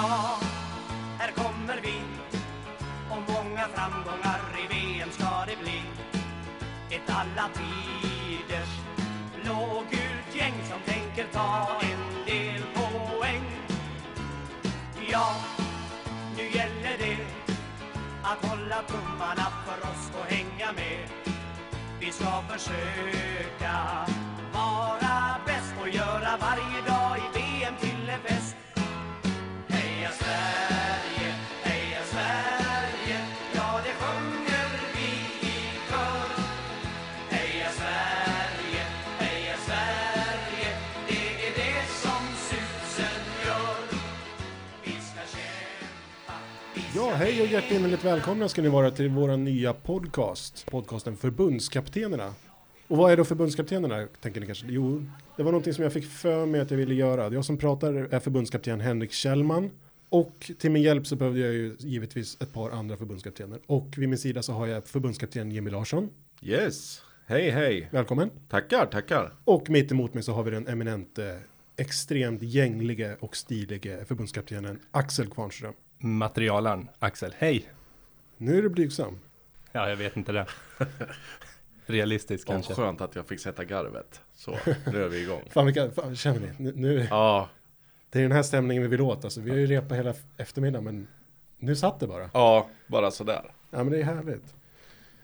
Ja, här kommer vi och många framgångar i VM ska det bli. Ett alla tiders blågult gäng som tänker ta en del poäng. Ja, nu gäller det att hålla tummarna för oss och hänga med. Vi ska försöka hej och hjärtinnerligt välkomna ska ni vara till vår nya podcast. Podcasten Förbundskaptenerna. Och vad är då förbundskaptenerna, tänker ni kanske? Jo, det var någonting som jag fick för mig att jag ville göra. Jag som pratar är förbundskapten Henrik Kjellman. Och till min hjälp så behövde jag ju givetvis ett par andra förbundskaptener. Och vid min sida så har jag förbundskapten Jimmy Larsson. Yes, hej hej. Välkommen. Tackar, tackar. Och mitt emot mig så har vi den eminente, extremt gänglige och stilige förbundskaptenen Axel Kvarnström. Materialaren, Axel. Hej! Nu är du blygsam. Ja, jag vet inte det. Realistiskt Vad kanske. skönt att jag fick sätta garvet. Så, nu är vi igång. Fan vilka, fan, känner ni? Nu, nu, Ja, det är den här stämningen vi vill åt. Alltså, vi har ju repat hela eftermiddagen men nu satt det bara. ja, bara sådär. Ja men det är härligt.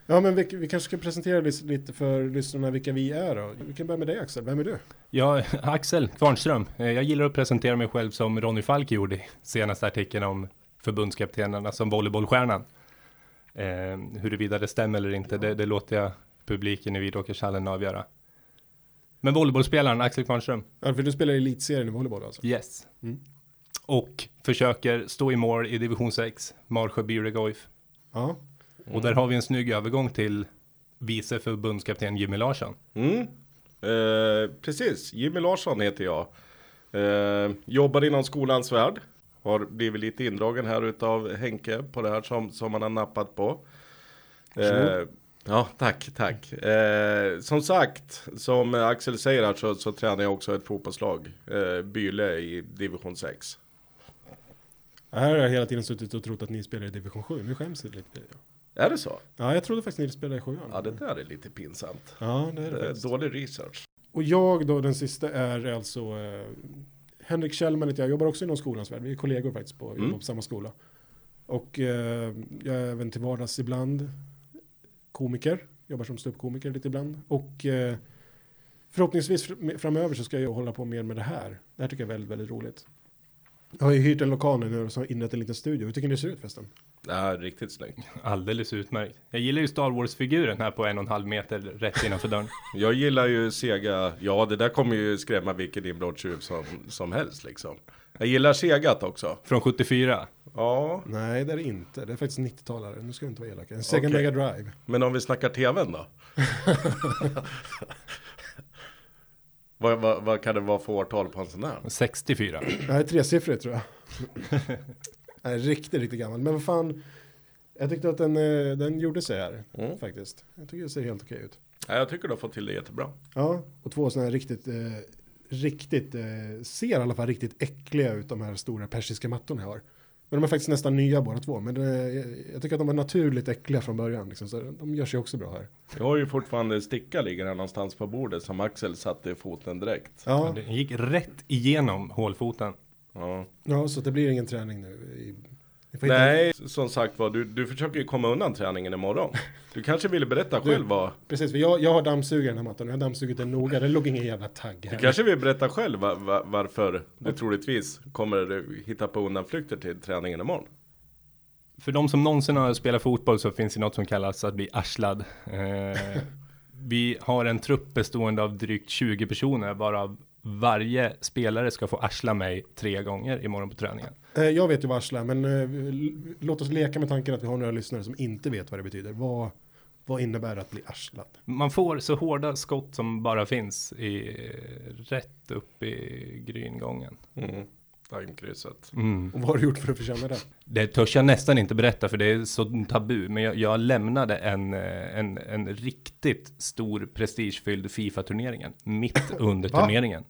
Ja men vi, vi kanske ska presentera lite, lite för lyssnarna vilka vi är då. Vi kan börja med dig Axel, vem är du? Ja, Axel Kvarnström. Eh, Jag gillar att presentera mig själv som Ronny Falk gjorde i senaste artikeln om förbundskaptenerna som volleybollstjärnan. Eh, huruvida det stämmer eller inte, det, det låter jag publiken i Vidåkershallen avgöra. Men volleybollspelaren Axel Kvarnström, Ja, för du spelar i elitserien i volleyboll alltså? yes. Mm. Och försöker stå i mål i division 6, Marsjö Bjuregoif. Ja. Och där har vi en snygg övergång till vice förbundskapten Jimmy Larsson. Mm. Eh, precis, Jimmy Larsson heter jag. Eh, jobbar inom skolans värld. Har blivit lite indragen här utav Henke på det här som, som han har nappat på. Eh, ja, tack, tack. Eh, som sagt, som Axel säger här så, så tränar jag också ett fotbollslag. Eh, Byle i division 6. Här har jag hela tiden suttit och trott att ni spelar i division 7. Nu skäms jag lite. Är det så? Ja, jag trodde faktiskt ni spelade i 7 Ja, det där är lite pinsamt. Ja, det är det faktiskt. dålig research. Och jag då, den sista är alltså eh, Henrik Kjellman heter jag, jobbar också inom skolans värld. Vi är kollegor faktiskt på, Mm. på samma skola. Och eh, jag är även till vardags ibland komiker, jobbar som ståuppkomiker lite ibland. Och eh, förhoppningsvis fr- framöver så ska jag hålla på mer med det här. Det här tycker jag är väldigt, väldigt roligt. Jag har ju hyrt en lokal nu och så inrett en liten studio. Hur tycker ni det ser ut förresten? Är riktigt snyggt. Alldeles utmärkt. Jag gillar ju Star Wars-figuren här på en och en halv meter rätt innanför dörren. Jag gillar ju Sega, ja det där kommer ju skrämma vilken inbrottstjuv som, som helst liksom. Jag gillar Segat också. Från 74. Ja, Nej, det är det inte. Det är faktiskt 90-talare. Nu ska vi inte vara elaka. En Sega Okej. Mega Drive. men om vi snackar tvn då? vad, vad, vad kan det vara för årtal på en sån här? 64. Nej, tresiffrigt tror jag. Nej, riktigt, riktigt gammal. Men vad fan. Jag tyckte att den, eh, den gjorde sig här Mm. faktiskt. Jag tycker det ser helt okej ut. Ja, jag tycker du har fått till det jättebra. Ja, och två sådana här riktigt, eh, riktigt, eh, ser i alla fall riktigt äckliga ut de här stora persiska mattorna jag har. Men de är faktiskt nästan nya båda två. Men eh, jag- jag tycker att de är naturligt äckliga från början. Liksom, så de gör sig också bra här. Jag har ju fortfarande en sticka ligger här någonstans på bordet som Axel satte i foten direkt. Ja, Den gick rätt igenom hålfoten. Ja. ja så det blir ingen träning nu. I, hitta- Nej, som sagt var, du, du försöker ju komma undan träningen imorgon. Du kanske ville berätta Du- själv vad, Precis, för jag, jag har dammsugit den här mattan. Jag har dammsugit den noga. Det låg ingen jävla tagg här. Du kanske vill berätta själv va, va, varför du troligtvis kommer hitta på undanflykter till träningen imorgon? För de som någonsin har spelat fotboll så finns det något som kallas att bli arslad. Eh, vi har en trupp bestående av drygt 20 personer varav varje spelare ska få arsla mig tre gånger imorgon på träningen. Eh, Jag vet ju vad arsla men eh, låt oss leka med tanken att vi har några lyssnare som inte vet vad det betyder. Vad, vad innebär det att bli arslad? Man får så hårda skott som bara finns i, rätt upp i gryngången. Mm. Daimkrysset. Mm. Och vad har du gjort för att förtjäna det? Det törs jag nästan inte berätta för det är så tabu. Men jag, jag lämnade en, eh, en, en riktigt stor prestigefylld Fifa-turneringen mitt under turneringen.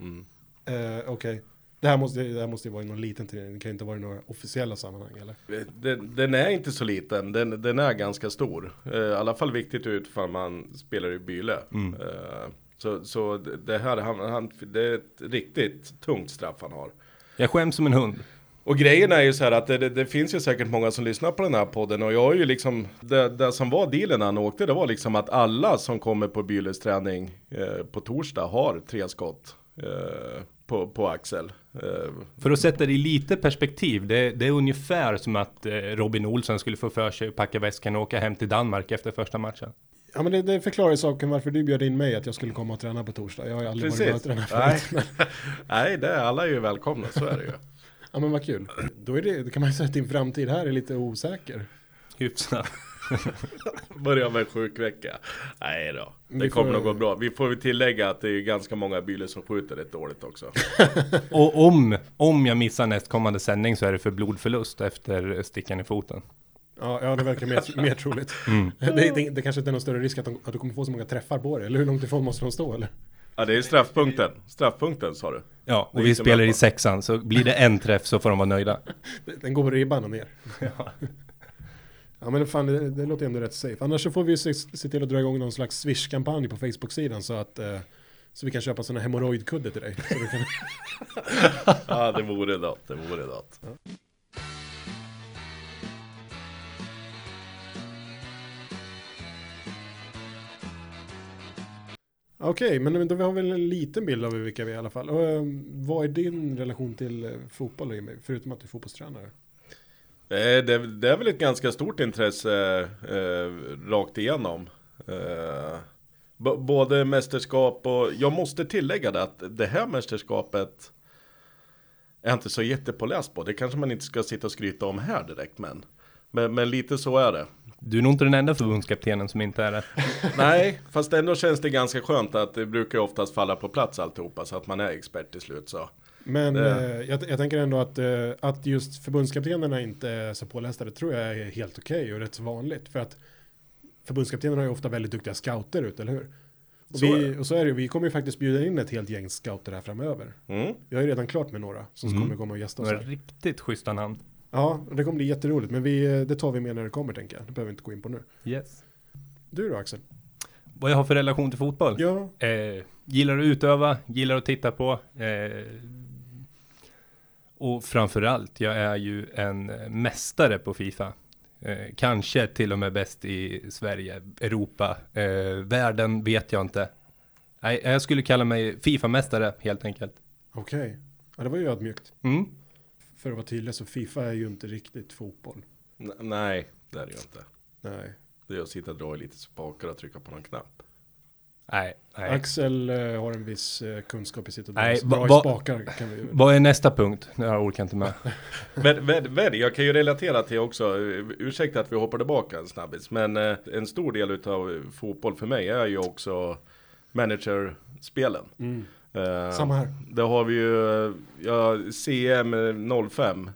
Mm. Eh, Okej. Det här måste, det här måste ju vara i någon liten turnering, det kan inte vara i några officiella sammanhang eller? Den, den är inte så liten, den, den är ganska stor. Eh, I alla fall viktigt ut för man spelar i Byle. Eh, Så, så det här, han, han, det är ett riktigt tungt straff han har. Jag skäms som en hund. Och grejen är ju så här att det, det, det finns ju säkert många som lyssnar på den här podden och jag har ju liksom, det, det som var dealen när han åkte, det var liksom att alla som kommer på Byles träning eh, på torsdag har tre skott eh, på, på axel. Eh, För att sätta det i lite perspektiv, det, det är ungefär som att eh, Robin Olsen skulle få för sig att packa väskan och åka hem till Danmark efter första matchen. Ja men det, det förklarar ju saken varför du bjöd in mig att jag skulle komma och träna på torsdag. Jag har ju aldrig varit med och Precis. tränat Nej. förut. Nej, det är alla är ju välkomna, så är det ju. Ja men vad kul. Då är det, då kan man ju säga att din framtid här är lite osäker. Hyfsat. Börja med sjukvecka. Nej då, det Vi kommer nog gå bra. Vi får väl tillägga att det är ganska många bilar som skjuter rätt dåligt också. Och om, om jag missar nästkommande sändning så är det för blodförlust efter stickan i foten. Ja, ja det verkar mer, mer troligt. Det, det, det kanske inte är någon större risk att, de, att du kommer få så många träffar på det. Eller hur långt ifrån måste de stå eller? Ja, det är straffpunkten. Straffpunkten sa du. Ja, och vi spelar i sexan, så blir det en träff så får de vara nöjda. Den går på ribban och ner. Ja men fan, det, det låter ändå rätt safe. Annars så får vi se, se till att dra igång någon slags Swish-kampanj på Facebook-sidan så att eh, så vi kan köpa sådana hemorrojdkudde till dig. Så du kan, Ja, det vore något. Det vore något. Okej, men då vi har väl en liten bild av vilka vi är i alla fall. Och, ehm, vad är din relation till eh, fotboll, Jimmy? Förutom att du är fotbollstränare. Eh, det Det, det är väl ett ganska stort intresse eh, rakt igenom. Eh, både mästerskap och jag måste tillägga det att det här mästerskapet är inte så jättepåläst på. Det kanske man inte ska sitta och skryta om här direkt men. Men, men lite så är det. Du är nog inte den enda förbundskaptenen som inte är det. Nej, fast ändå känns det ganska skönt att det brukar oftast falla på plats alltihopa så att man är expert till slut så. Men eh, jag, jag tänker ändå att, eh, att just förbundskaptenerna inte är så pålästa, det tror jag är helt okej och rätt så vanligt. För att förbundskaptenerna har ju ofta väldigt duktiga scouter ut, eller hur? Och, Så är vi, och så är det vi kommer ju faktiskt bjuda in ett helt gäng scouter här framöver. Mm. Jag är ju redan klart med några som Mm. kommer komma och gästa oss här. riktigt schyssta namn. Ja, det kommer bli jätteroligt, men vi, eh, det tar vi med när det kommer tänker jag. Det behöver vi inte gå in på nu. Yes. Du då Axel? Vad jag har för relation till fotboll? Ja, Eh, gillar att utöva, gillar att titta på. Eh, och framförallt, jag är ju en eh, mästare på Fifa. Eh, kanske till och med bäst i Sverige, Europa, eh, världen vet jag inte. Nej, jag skulle kalla mig Fifa-mästare helt enkelt. okej. Ja, det var ju ödmjukt. Mm. För att vara tydlig så Fifa är ju inte riktigt fotboll. N- nej, det är det ju inte. Nej. Det är att sitta och dra i lite spakar och trycka på någon knapp. Nej, nej. Axel eh, har en viss eh, kunskap i sitt att dra, Nej, dra va- i spakar. Kan vi, Vad är nästa punkt? Jag orkar inte med. Men, men, men jag kan ju relatera till också, eh, ursäkta att vi hoppar tillbaka en snabbis, men eh, en stor del av fotboll för mig är ju också managerspelen. mm. Eh, Samma här. Det har vi ju, ja, CM 05.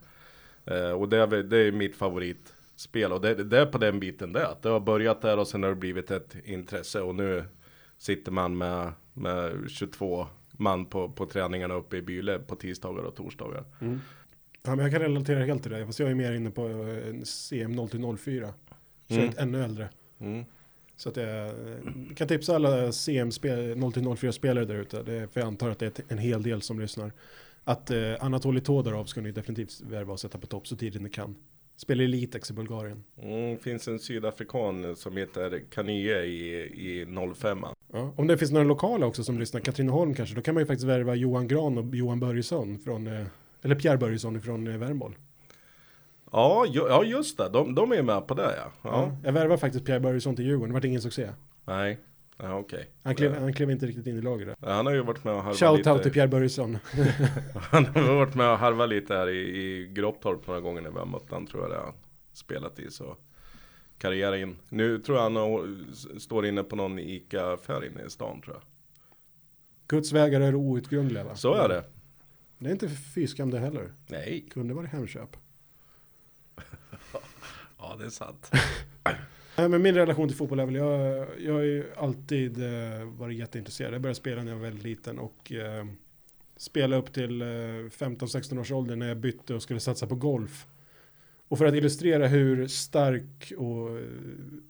Eh, och det är, det är mitt favoritspel. Och det, det är på den biten det. Att det har börjat där och sen har det blivit ett intresse. Och nu sitter man med, med 22 man på, på träningarna uppe i Byle på tisdagar och torsdagar. Mm. Ja, men jag kan relatera helt till det. Fast jag är mer inne på eh, CM 0-04. Kör Mm. ett ännu äldre. Mm. Så att jag eh, kan tipsa alla CM 0-04 spelare där ute. För jag antar att det är en hel del som lyssnar. Att eh, Anatolij Todorov ska ni definitivt värva och sätta på topp så tidigt ni kan. Spelar Elitex i Bulgarien. Mm, finns en sydafrikan som heter Kanye i, i 05. Ja. Om det finns några lokala också som lyssnar, Katrineholm kanske, då kan man ju faktiskt värva Johan Gran och Johan Börjesson från, eh, eller Pierre Börjesson från eh, Värmboll. Ja, ju, ja just det. De, de är med på det ja. Ja. ja. Jag värvar faktiskt Pierre Börjesson till Djurgården, det vart ingen succé. Nej, ja, okej. Han klev, han klev inte riktigt in i laget. Ja, Han har ju varit med och harvat Shout lite. out till Pierre Börjesson. Han har varit med och harvat lite här i, i Groptorp några gånger när vi har mött han tror jag det har spelat i så karriären. Nu tror jag han har, står inne på någon ICA-affär inne i stan tror jag. Guds vägar är outgrundliga va? Så är det. Det är inte fyskam det heller. Nej, Kunde vara Hemköp ja det är sant. Nej, men min relation till fotboll är väl, jag, jag har ju alltid eh, varit jätteintresserad. Jag började spela när jag var väldigt liten och eh, spela upp till eh, 15-16 års ålder när jag bytte och skulle satsa på golf. Och för att illustrera hur stark och eh,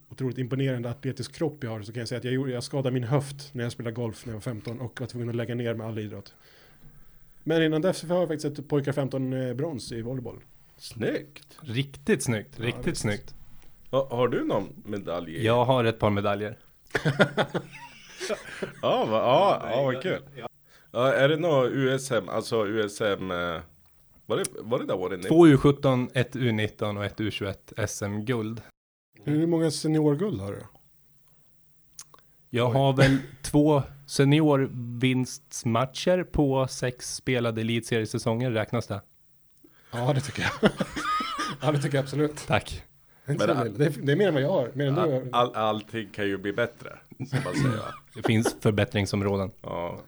otroligt imponerande atletisk kropp jag har så kan jag säga att jag, gjorde, jag skadade min höft när jag spelade golf när jag var 15 och var tvungen att lägga ner med all idrott. Men innan dess har jag faktiskt ett pojkar 15 brons i volleyboll. Snyggt! Riktigt snyggt, Ja, riktigt visst. snyggt. Ha, har du någon medalj? Jag har ett par medaljer. Ja, va, ja, ja vad kul. Ja, är det något USM, alltså USM, eh, var det, var det där året? ni- Två U17, ett U19 och ett U21 SM-guld. Hur många seniorguld har du? Jag har väl två seniorvinstmatcher på sex spelade elitseriesäsonger, räknas det? Ja, det tycker jag. ja, det tycker jag absolut. Tack. Det- illa. det, är, det är mer än vad jag har. Mer än du All, har. all, allting kan ju bli bättre, som man säger. Det finns förbättringsområden. Ja.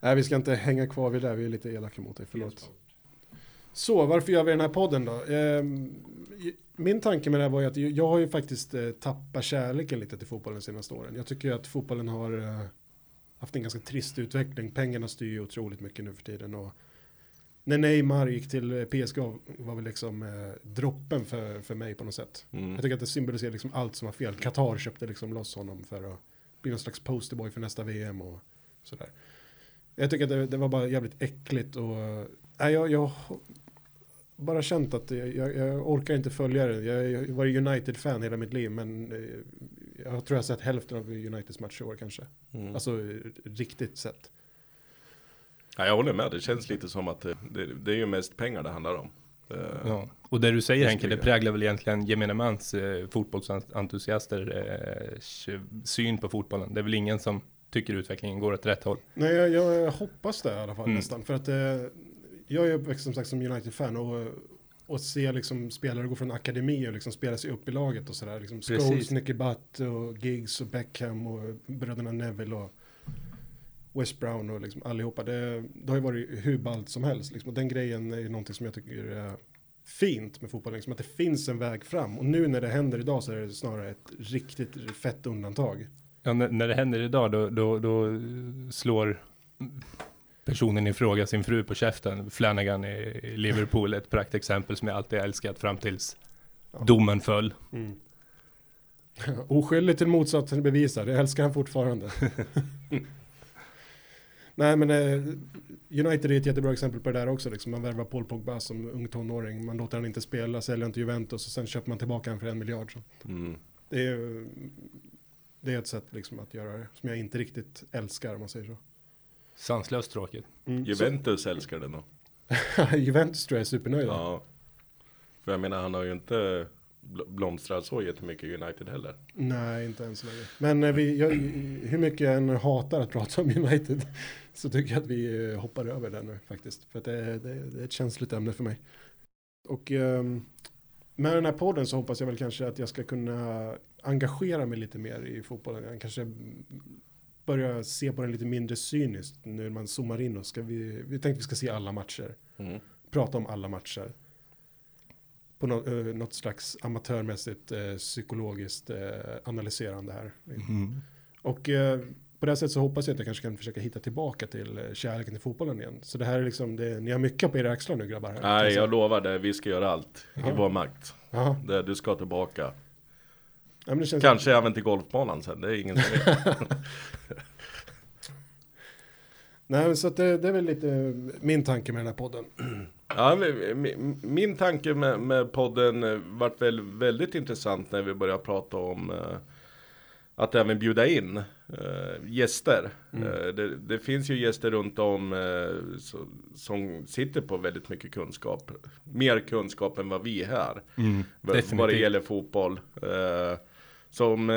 Nej, vi ska inte hänga kvar vid det. där. Vi är lite elaka mot dig. Förlåt. Så, varför gör vi den här podden då? Ehm, min tanke med det här var ju att jag har ju faktiskt eh, tappat kärleken lite till fotbollen de senaste åren. Jag tycker ju att fotbollen har eh, haft en ganska trist utveckling. Pengarna styr ju otroligt mycket nu för tiden. Och när Neymar gick till eh, PSG var väl liksom eh, droppen för, för mig på något sätt. Mm. Jag tycker att det symboliserar liksom allt som var fel. Qatar köpte liksom loss honom för att bli någon slags posterboy för nästa VM och sådär. Jag tycker att det, det var bara jävligt äckligt och nej, jag, jag har bara känt att jag, jag, jag orkar inte följa det. Jag, jag var United-fan hela mitt liv men eh, jag tror jag har sett hälften av Uniteds matcher i år kanske. Mm. Alltså riktigt sett. Ja, jag håller med, det känns lite som att det, det, det är ju mest pengar det handlar om. Eh, Ja. Och det du säger Det Henke, det präglar väl egentligen gemene mans eh, fotbollsentusiaster eh, syn på fotbollen. Det är väl ingen som tycker utvecklingen går åt rätt håll. Nej, jag, jag hoppas det i alla fall Mm. nästan. För att eh, jag är uppväxt som sagt som United-fan och, och se liksom spelare gå från akademi och liksom spela sig upp i laget och sådär. Liksom. Scholes, Nicky Butt och Giggs och Beckham och bröderna Neville och West Brown och liksom allihopa. Det, det har ju varit hur ballt som helst. Liksom. Och den grejen är ju någonting som jag tycker är fint med fotbollen. Liksom, att det finns en väg fram. Och nu när det händer idag så är det snarare ett riktigt fett undantag. Ja, när, det händer idag då, då, då slår personen i fråga sin fru på käften. Flanagan i i Liverpool, ett praktexempel som jag alltid älskat fram tills Ja. domen föll. Mm. Oskyldig till motsatsen bevisad, jag älskar han fortfarande. Nej men eh, United är ett jättebra exempel på det där också. Liksom. Man värvar Paul Pogba som ung tonåring, man låter han inte spela, säljer till Juventus och sen köper man tillbaka han för en miljard. Så. Mm. Det, är, det är ett sätt liksom, att göra det som jag inte riktigt älskar om man säger så. Sanslöst tråkigt. Mm. Juventus älskar det nog. Så Juventus tror jag är supernöjda. Ja. För jag menar, han har ju inte bl- blomstrat så jättemycket i United heller. Nej, inte än så länge. Men eh, vi, jag, hur mycket jag än hatar att prata om United så tycker jag att vi eh, hoppar över det nu faktiskt. För att det, det, det är ett känsligt ämne för mig. Och ehm, med den här podden så hoppas jag väl kanske att jag ska kunna engagera mig lite mer i fotbollen. Jag kanske börja se på den lite mindre cyniskt nu när man zoomar in och ska vi, vi tänkte vi ska se alla matcher. Mm. Prata om alla matcher. På något, eh, något slags amatörmässigt eh, psykologiskt analyserande här. Och eh, på det här sättet så hoppas jag att jag kanske kan försöka hitta tillbaka till eh, kärleken till fotbollen igen. Så det här är liksom, det, ni har mycket på era axlar nu grabbar. Nej, jag lovar det. Vi ska göra allt i Ja. vår makt. Det, du ska tillbaka. ja, Kanske även till golfbanan sen. Det är ingen som. Nej, men så att det, det är väl lite min tanke med den här podden. Ja, men mi- min tanke med, med podden eh, vart väl väldigt intressant när vi började prata om eh, att även bjuda in eh, gäster. Mm. Eh, det, det finns ju gäster runt om eh, så, som sitter på väldigt mycket kunskap. Mer kunskap än vad vi är här. Mm, vad- det gäller fotboll. Som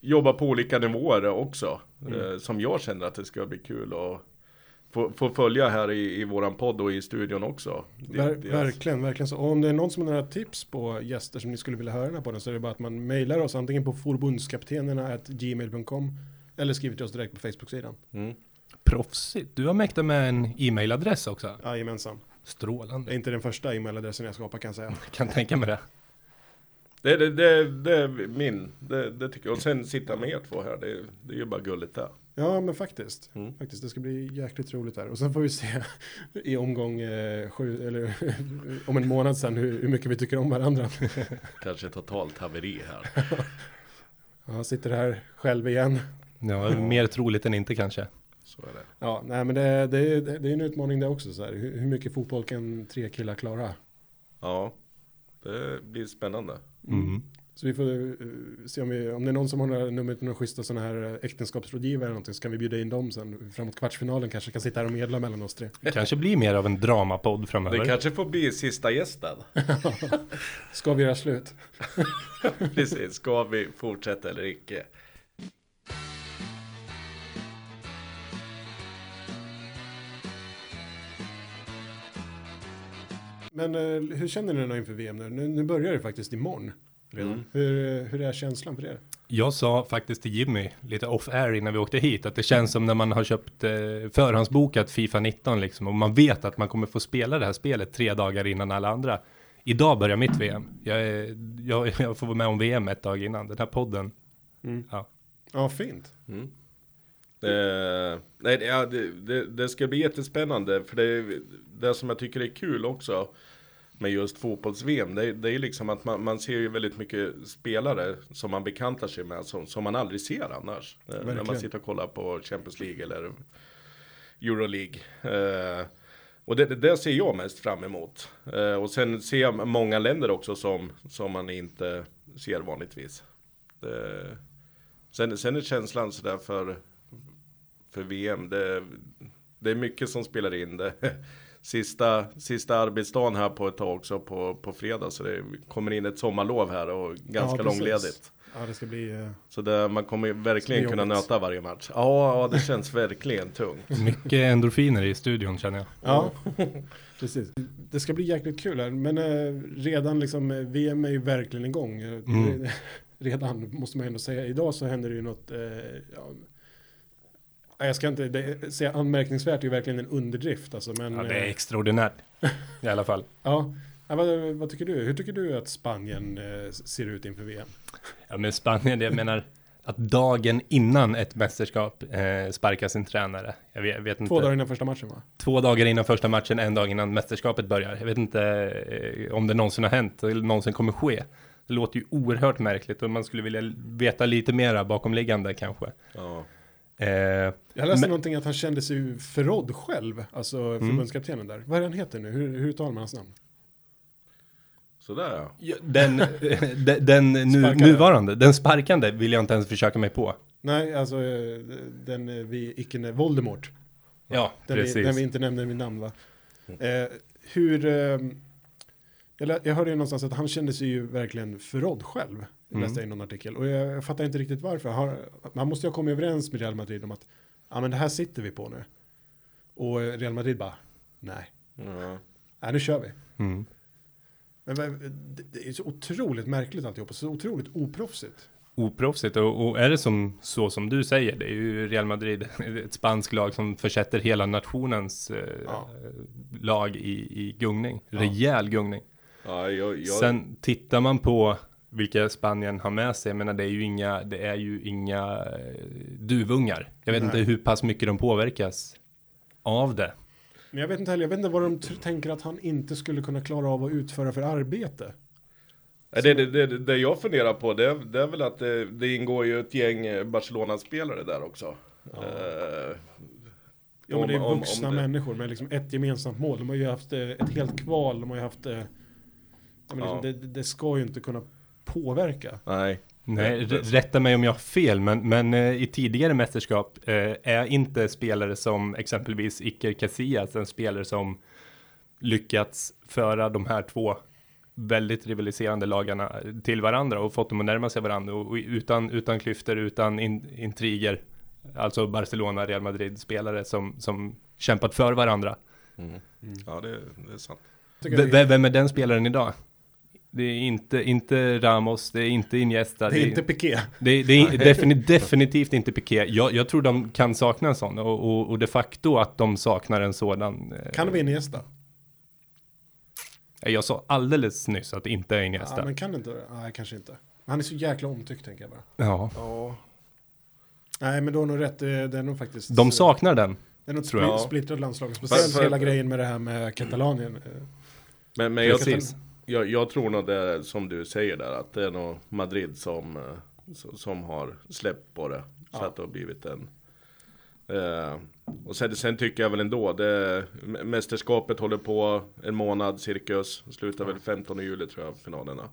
jobbar på olika nivåer också. Mm. Som jag känner att det ska bli kul att få, få följa här i, i våran podd och i studion också. Det- Ver, det- verkligen, verkligen så. Och om det är någon som har några tips på gäster som ni skulle vilja höra den här podden så är det bara att man mejlar oss antingen på forbundskaptenerna gmail.com eller skriver till oss direkt på Facebook-sidan. Mm. Proffsigt. Du har mäktat med en e-mailadress också. Jajamensan. Det Strålande. är inte den första e-mailadressen jag skapar kan jag säga. Jag kan tänka mig det. Det, det, det, det är min, det, det tycker jag. Och sen sitta med er två här, det, det är ju bara gulligt det. Ja, men faktiskt. Mm. faktiskt. Det ska bli jäkligt roligt där. Och sen får vi se i omgång eh, sju, eller om en månad sen hur, hur mycket vi tycker om varandra. Kanske totalt haveri här. Jag sitter här själv igen. Ja, mer troligt än inte kanske. Så är det. Ja, nej men det, det, det, det är en utmaning det också. Så här. Hur, hur mycket fotboll kan tre killar klara? Ja, det blir spännande. Mm. Så vi får uh, se om, vi, om det är någon som har några nummer till några schyssta sådana här eh, äktenskapsrådgivare eller någonting så kan vi bjuda in dem sen framåt kvartsfinalen kanske kan sitta här och medla mellan oss tre. Det kanske blir mer av en dramapodd Det framöver. kanske får bli sista gästen. Ska vi göra slut? Precis, ska vi fortsätta eller icke? Men uh, hur känner ni då inför VM nu? nu? Nu börjar det faktiskt imorgon. Redan. Mm. Hur, hur är känslan för er? Jag sa faktiskt till Jimmy lite off air innan vi åkte hit att det känns som när man har köpt eh, förhandsbokat Fifa 19 liksom och man vet att man kommer få spela det här spelet tre dagar innan alla andra. Idag börjar mitt VM. Jag, är, jag, jag får vara med om VM ett dag innan. Den här podden. Mm. Ja. Ja, fint. Mm. Eh, nej, det, ja, det, det, det ska bli jättespännande för det, det som jag tycker är kul också med just fotbolls-VM, det, det är liksom att man, man ser ju väldigt mycket spelare som man bekantar sig med som, som man aldrig ser annars. Eh, när man Verkligen. sitter och kollar på Champions League eller Euroleague. Eh, och det, det, det ser jag mest fram emot. Eh, och sen ser jag många länder också som, som man inte ser vanligtvis. Det, sen, sen är känslan sådär för, för VM, det, det är mycket som spelar in. Det, sista, sista arbetsdagen här på ett tag också på, på fredag. Så det kommer in ett sommarlov här och ganska Ja, långledigt. Ja, det ska bli... eh, Så det, man kommer verkligen kunna nöta varje match. Ja, ja, det känns verkligen tungt. Mycket endorfiner i studion känner jag. Ja, precis. Det ska bli jäkligt kul här. Men eh, redan liksom, eh, VM är ju verkligen igång. Mm. Redan måste man ändå säga. Idag så händer det ju något. Eh, ja, jag ska inte det, säga anmärkningsvärt. Det är ju verkligen en underdrift. Alltså, men, Ja, det är eh, extraordinärt. I alla fall. ja. Ja, vad, vad tycker du? Hur tycker du att Spanien eh, ser ut inför VM? Ja, men Spanien, jag menar att dagen innan ett mästerskap eh, sparkar sin tränare. Jag vet, jag vet inte. Två dagar innan första matchen va? Två dagar innan första matchen, en dag innan mästerskapet börjar. Jag vet inte eh, om det någonsin har hänt eller någonsin kommer ske. Det låter ju oerhört märkligt och man skulle vilja veta lite mera bakomliggande kanske. Ja. Eh, Jag läste Men- någonting att han kände sig förrådd själv. Alltså Mm. förbundskaptenen där. Vad är han heter nu? Hur, hur uttalar man hans namn? Sådär ja. den, den, den nu, nuvarande, den sparkande vill jag inte ens försöka mig på. Nej, alltså eh, den eh, vi icke Voldemort. Ja, Den vi, precis. den vi inte nämner vid namn va? Eh, hur, eh, jag, jag hörde ju någonstans att han kände sig ju verkligen förrådd själv. Mm. Läste jag i någon artikel. Och jag, jag fattar inte riktigt varför. Har, man måste ju ha kommit överens med Real Madrid om att ja men det här sitter vi på nu. Och Real Madrid bara, nej, ja. nej nu kör vi. Mm. Men det, är så otroligt märkligt alltihop. Så otroligt oproffsigt. oproffsigt och, och är det som så som du säger, det är ju Real Madrid, ett spanskt lag som försätter hela nationens eh, Ja. lag i, i gungning, Ja. rejäl gungning. Ja jag, jag, Sen tittar man på vilka Spanien har med sig, jag menar det är ju inga, det är ju inga eh, duvungar. Jag vet Nej. inte hur pass mycket de påverkas av det. Men jag vet inte heller, jag vet inte vad de tänker att han inte skulle kunna klara av att utföra för arbete. Det, det, det, det jag funderar på det, är- det är väl att det, det ingår ju ett gäng eh, Barcelona-spelare där också. Eh, Ja, men det är Om- om- vuxna om det- människor med liksom ett gemensamt mål. De har ju haft eh, ett helt kval, de har ju haft... Ja, men liksom, Ja. det, det ska ju inte kunna påverka. nej. Nej, rätta mig om jag har fel, men, men eh, i tidigare mästerskap eh, är inte spelare som exempelvis Iker Casillas en spelare som lyckats föra de här två väldigt rivaliserande lagarna till varandra och fått dem att närma sig varandra och, och utan, utan klyftor, utan in, intriger. Alltså Barcelona, Real Madrid spelare som, som kämpat för varandra. Mm. Ja, det, det är sant. V- vem är den spelaren idag? Det är inte, inte Ramos, det är inte Iniesta. det är inte Piqué. Det, det är defini- definitivt inte Piqué. Jag, jag tror de kan sakna en sån och, och, och de facto att de saknar en sådan. eh, Kan det vara Iniesta? Jag sa alldeles nyss att det inte är Ja, Iniesta. men kan det inte? Nej, kanske inte. Han är så jäkla omtyckt tänker jag bara. Ja, Ja. Nej, men du har nog rätt. Det det är nog faktiskt... De saknar den. Det är nog ett tror jag. splittrat landslag. Speciellt för- hela grejen med det här med Katalanien. Men, men jag, Precis. Jag, jag tror nog det är som du säger där, att det är nog Madrid som, eh, so- som har släppt på det. Så Ja. att det har blivit en... Eh, och sen, sen tycker jag väl ändå, det, mä- mästerskapet håller på en månad cirkus, slutar väl 15 juli tror jag finalerna.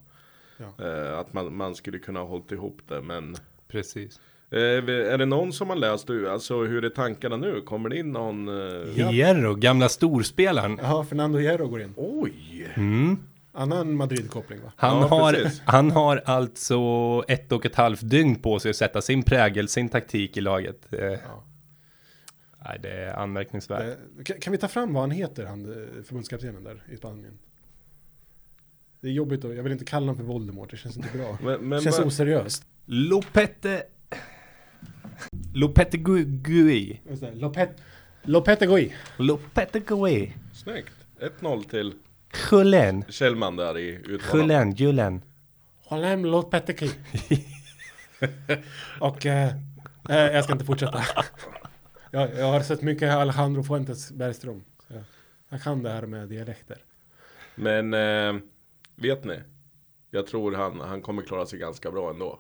Ja. Eh, att man, man skulle kunna ha hållit ihop det, men Precis. är det någon som har läst du? Alltså hur är tankarna nu? Kommer det in någon? Eh... Hierro, gamla storspelaren. Jaha, Fernando Hierro går in. Oj! Mm. Annan Madrid-koppling va? Han, Ja, har, precis. han har alltså ett och ett halvt dygn på sig att sätta sin prägel, sin taktik i laget. Eh, Ja. Nej, det är anmärkningsvärt. Eh, Kan, kan vi ta fram vad han heter, han eh, förbundskaptenen där i Spanien? Det är jobbigt och jag vill inte kalla honom för Voldemort, det känns inte bra. Men, men det känns oseriöst. Lopete... Lopete Gu- Gui. Just det, Lopet, Lopetegui. Lopete Gui. Snyggt! 1-0 till Julen. Kjellman där i uttalet. Julen, Julen. Holem Lopetegui. och eh, eh, jag ska inte fortsätta. jag, jag har sett mycket Alejandro Fuentes Bergström. Så jag, jag kan det här med dialekter. Men eh, vet ni? Jag tror han, han kommer klara sig ganska bra ändå.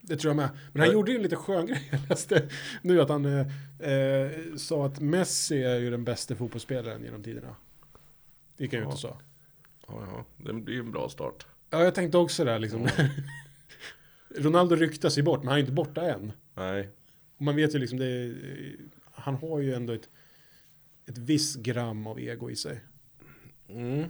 Det tror jag med. Men han Ja. gjorde ju en lite skön grej. Jag läste nu att han eh, eh, sa att Messi är ju den bästa fotbollsspelaren genom tiderna. Det gick han ut och sa. Ja, ja, det blir ju en bra start. Ja, jag tänkte också det liksom. Ronaldo ryktas ju bort, men han är inte borta än. Nej, Och man vet ju liksom, det är, han har ju ändå ett, ett visst gram av ego i sig. mm,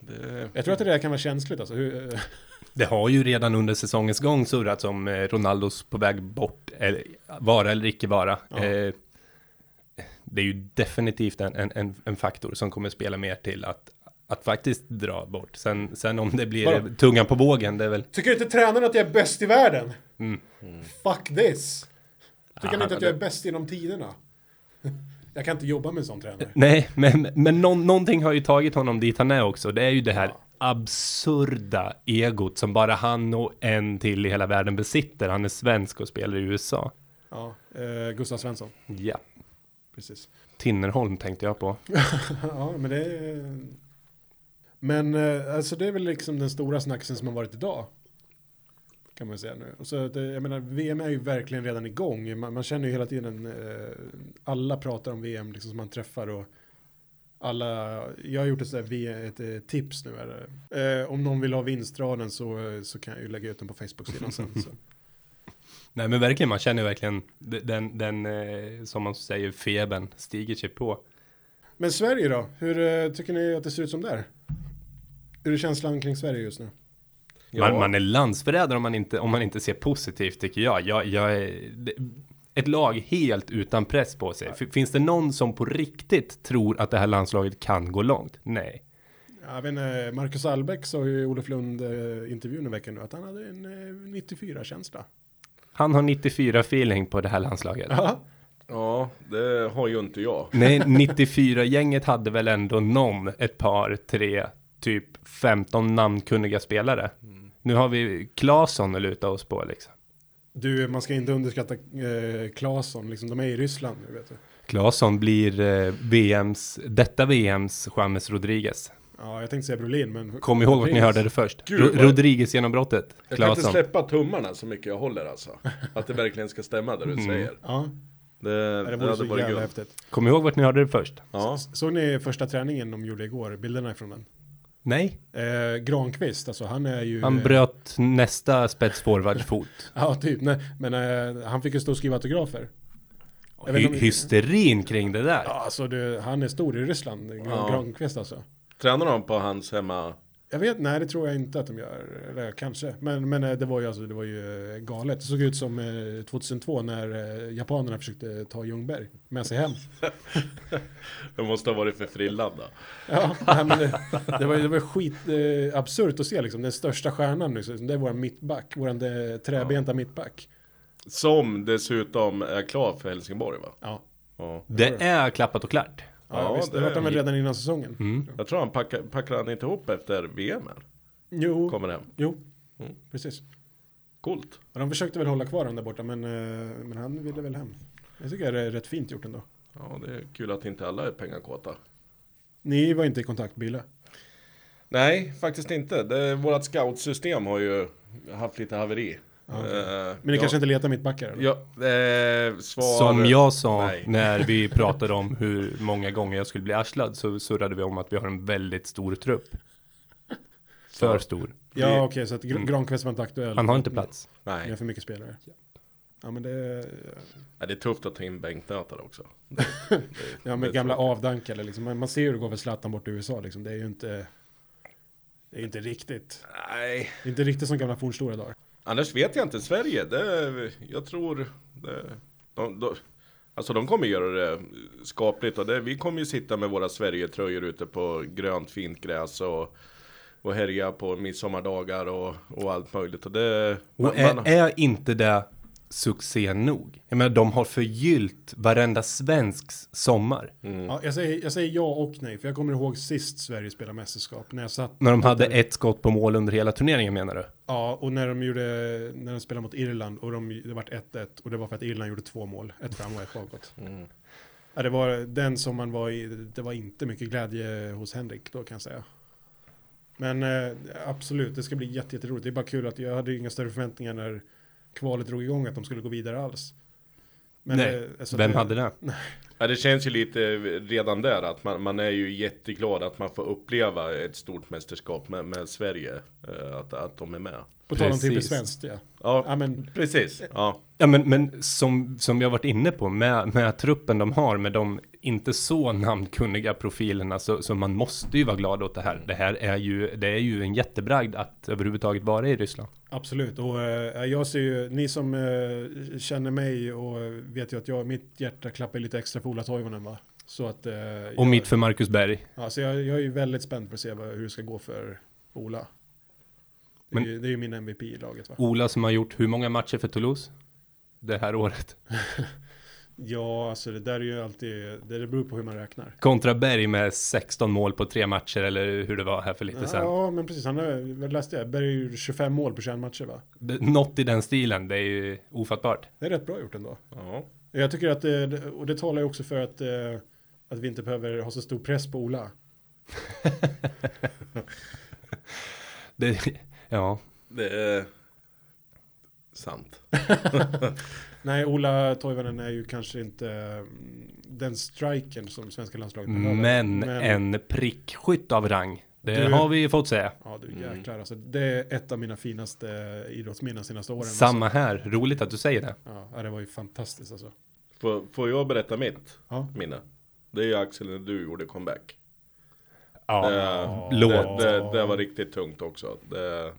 det, Jag tror att det där kan vara känsligt alltså. Hur, Det har ju redan under säsongens gång surrats om eh, Ronaldos på väg bort, eller vara eller icke vara. Ja. Eh, det är ju definitivt en, en, en, faktor som kommer spela mer till att, att faktiskt dra bort. Sen, sen om det blir Vadå? tungan på vågen, det är väl... tycker inte tränaren att jag är bäst i världen? Mm. Fuck this! Tycker han inte att jag är bäst genom tiderna? jag kan inte jobba med en sån tränare. Nej, men, men någon, någonting har ju tagit honom dit han är också. Det är ju det här Ja. absurda egot som bara han och en till i hela världen besitter. Han är svensk och spelar i USA. Ja, eh, Gustav Svensson. Ja, Precis. Tinnerholm tänkte jag på. ja, men det är... Men eh, alltså det är väl liksom den stora snacksen som har varit idag. Kan man säga nu. Och så det, jag menar, VM är ju verkligen redan igång. Man, man känner ju hela tiden, eh, alla pratar om VM liksom som man träffar och alla, jag har gjort ett, sådär, ett, eh, tips nu. Är. Eh, om någon vill ha vinstraden så, så kan jag ju lägga ut den på Facebook-sidan sen. Så. Nej men verkligen, man känner verkligen de- den, den eh, som man säger, febern stiger sig på. Men Sverige då? Hur eh, tycker ni att det ser ut som där? Hur är känslan kring Sverige just nu? ja, Man, man är landsförrädare om man inte, om man inte ser positivt tycker jag. jag, jag är, ett lag helt utan press på sig. Finns det någon som på riktigt tror att det här landslaget kan gå långt? Nej. Jag vet inte, Marcus Albeck sa ju i Olof Lund eh, intervjun i veckan nu att han hade en eh, 94-känsla. Han har 94 feeling på det här landslaget. Ja, ja, det har ju inte jag. Nej, 94-gänget hade väl ändå någon, ett par, tre, typ 15 namnkunniga spelare. Nu har vi Claesson att luta oss på liksom. du, man ska inte underskatta eh, Claesson, liksom, de är i Ryssland nu vet du. Claesson blir eh, VMs, detta VMs James Rodriguez. Ja, jag tänkte säga Brolin, men... Kom ihåg vart ni hörde det först. Gud, Ro- vad- Rodriguez genombrottet. Jag kan inte Claesson. släppa tummarna så mycket jag håller alltså. Att det verkligen ska stämma det du Mm. säger. Ja, Det, det det vore hade så varit jävla häftigt. Kom ihåg vart ni hörde det först. Ja, Såg ni första träningen de gjorde igår, bilderna ifrån den? Nej, Eh, Granqvist, alltså han är ju... han eh, bröt nästa spetsforwardsfot. Ja, typ. Nej, men eh, han fick ju stå och skriva autografer. Jag vet Hy- inte om- hysterin kring det där. Ja, alltså det, han är stor i Ryssland, Gran, Ja. Granqvist alltså. Tränar de på hans hemma? Jag vet, nej det tror jag inte att de gör. Eller kanske. Men, men eh, det var ju alltså, det var ju eh, galet. Det såg ut som eh, 2002 när eh, japanerna försökte ta Ljungberg med sig hem. Det måste ha varit för frillan då. Ja, nej, men det, det var, det var skit eh, absurt att se liksom. Den största stjärnan liksom. Det är vår mittback, vår träbenta mittback. Som dessutom är klar för Helsingborg va? Ja, Ja. Det är klappat och klart. Ja, Ja, visst. Det, det- var han väl redan innan säsongen. Mm. Jag tror han packar, packar han inte ihop efter VM här. Jo, Kommer hem. jo, Mm. precis. Coolt. Och de försökte väl hålla kvar honom där borta, men, eh, men han ville väl hem. Jag tycker det är rätt fint gjort ändå. Ja, det är kul att inte alla är pengakåta. Ni var inte i kontakt, Bille? Nej, faktiskt inte. Det, vårat scoutsystem har ju haft lite haveri. Ja, okej. Eh, Men ni ja, kanske inte letar mittbackar? Ja, eh, svar... Som jag sa Nej. när vi pratade om hur många gånger jag skulle bli arslad så surrade vi om att vi har en väldigt stor trupp. För stor. Ja, okej, så att Gr- Mm. Granqvist var inte aktuell. Han har inte plats. Ni har Nej, för mycket spelare. Ja, men det... Nej, det är tufft att ta in bänknötare också. Ja, med Det gamla tror jag. avdankade liksom. Man, man ser hur det går för Zlatan bort i USA liksom. Det är ju inte... Det är ju inte riktigt. Nej, Det är inte riktigt som gamla fornstora dagar. Annars vet jag inte. Sverige, det, jag tror... Det, de, de, alltså de kommer göra det skapligt och det, vi kommer ju sitta med våra Sverige-tröjor ute på grönt fint gräs och, och härja på midsommardagar och, och allt möjligt. Och det, Och man- är, man- är inte det succé nog? Jag menar, de har förgyllt varenda svensks sommar. Mm. Ja, jag, säger, jag säger ja och nej, för jag kommer ihåg sist Sverige spelade mästerskap. När jag satt... När de hade ett skott på mål under hela turneringen menar du? Ja, och när de gjorde... När de spelade mot Irland och de, det vart 1-1 och det var för att Irland gjorde två mål. Ett fram och ett bakåt. Mm. Ja, det var den som man var i, det var inte mycket glädje hos Henrik då kan jag säga. Men eh, absolut, det ska bli jätte, jätteroligt. Det är bara kul att jag hade inga större förväntningar när kvalet drog igång att de skulle gå vidare alls. Men, Nej, eh, alltså Vem det- hade det? Ja, det känns ju lite redan där att man, man är ju jätteglad att man får uppleva ett stort mästerskap med, med Sverige. eh, Att, att de är med. På tal om. Triple Svenskt, ja. Ja, Ja, men precis. Ja. Ja men, men som, som jag varit inne på med, med truppen de har med de inte så namnkunniga profilerna så, så man måste ju vara glad åt det här. Det här är ju, det är ju en jättebragd att överhuvudtaget vara i Ryssland. Absolut, och eh, jag ser ju, ni som eh, känner mig och vet ju att jag, mitt hjärta klappar lite extra för Ola Toivonen va? Så att... Eh, Och jag, mitt för Marcus Berg. Ja, så jag, jag är ju väldigt spänd på att se vad, hur det ska gå för Ola. Det är, Men- ju, det är ju min MVP i laget va? Ola som har gjort hur många matcher för Toulouse? Det här året. Ja, alltså det där är ju alltid, det, det beror på hur man räknar. Kontra Berg med 16 mål på tre matcher eller hur det var här för lite sedan. Ja, men precis, han har, vad läste jag? Berg gjorde 25 mål på 21 matcher va? Något i den stilen, det är ju ofattbart. Det är rätt bra gjort ändå. ja. Jag tycker att, det, och det talar ju också för att, eh, att vi inte behöver ha så stor press på Ola. Det, ja, Det är sant. Nej, Ola Toivonen är ju kanske inte mm, den striken som svenska landslaget behöver. men en prickskytt av rang. Det Du- har vi fått säga. Ja, du Mm. jäklar alltså. Det är ett av mina finaste idrottsminnen senaste åren. Samma här, roligt att du säger det. Alltså. Ja, det var ju fantastiskt alltså. Får, får jag berätta mitt Ja. minne? Det är ju Axel när du gjorde comeback. Ja, Det, låt. det, det, det var riktigt tungt också. Det,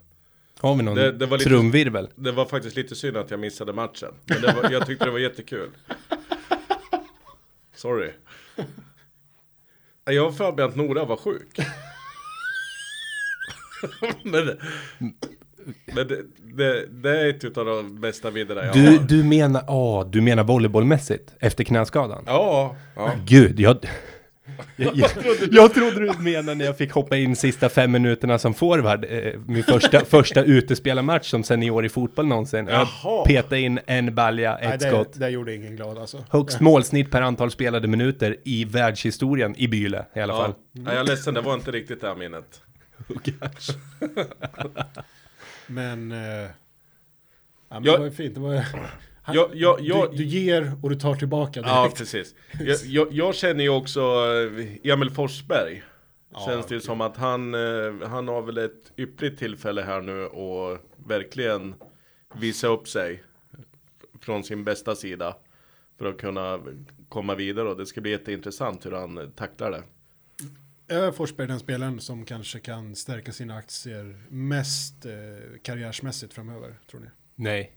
Har vi någon det- det var lite- trumvirvel? det var faktiskt lite synd att jag missade matchen. Men det var, jag tyckte det var jättekul. Sorry. Jag har för mig att Nora var sjuk. men men det, det, det är ett utav de bästa minnena jag Du, har. du menar, ja, du menar volleybollmässigt efter knäskadan? Ja, ja. Gud, jag... Jag, jag, jag trodde du menade när jag fick hoppa in sista fem minuterna som forward, eh, min första, första utespelarmatch som senior i fotboll någonsin. Jag Jaha. petade in en balja, Nej, ett det, skott. det gjorde ingen glad alltså. Högst målsnitt per antal spelade minuter i världshistorien, i Byle i alla fall. Ja. Nej, jag är ledsen, det var inte riktigt det här minnet. Men... Eh, ja, men Jag- det var ju fint. Det var, Jag- jag- jag- du, du ger och du tar tillbaka Ja, direkt. precis. Jag, jag, jag känner ju också eh, Emil Forsberg. Ja, Känns det ju som att han, eh, han har väl ett yppligt tillfälle här nu och verkligen visa upp sig från sin bästa sida. För att kunna komma vidare och det ska bli jätteintressant hur han tacklar det. Är Forsberg den spelaren som kanske kan stärka sina aktier mest eh, karriärsmässigt framöver, tror ni? Nej,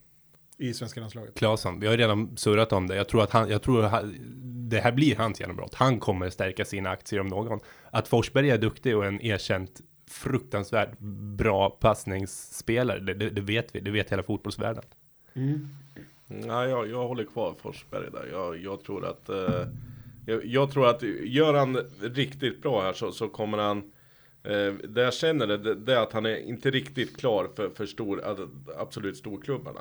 I svenska landslaget. Claesson, vi har redan surrat om det. Jag tror att han, jag tror att det här blir hans genombrott. Han kommer stärka sina aktier om någon. Att Forsberg är duktig och en erkänt fruktansvärt bra passningsspelare, det, det, det vet vi, det vet hela fotbollsvärlden. Nej, jag, jag håller kvar Forsberg där. Jag, jag tror att eh, jag, jag tror att gör han riktigt bra här så, så kommer han Eh, det jag känner det, det, det är att han är inte riktigt klar för, för stor, absolut storklubbarna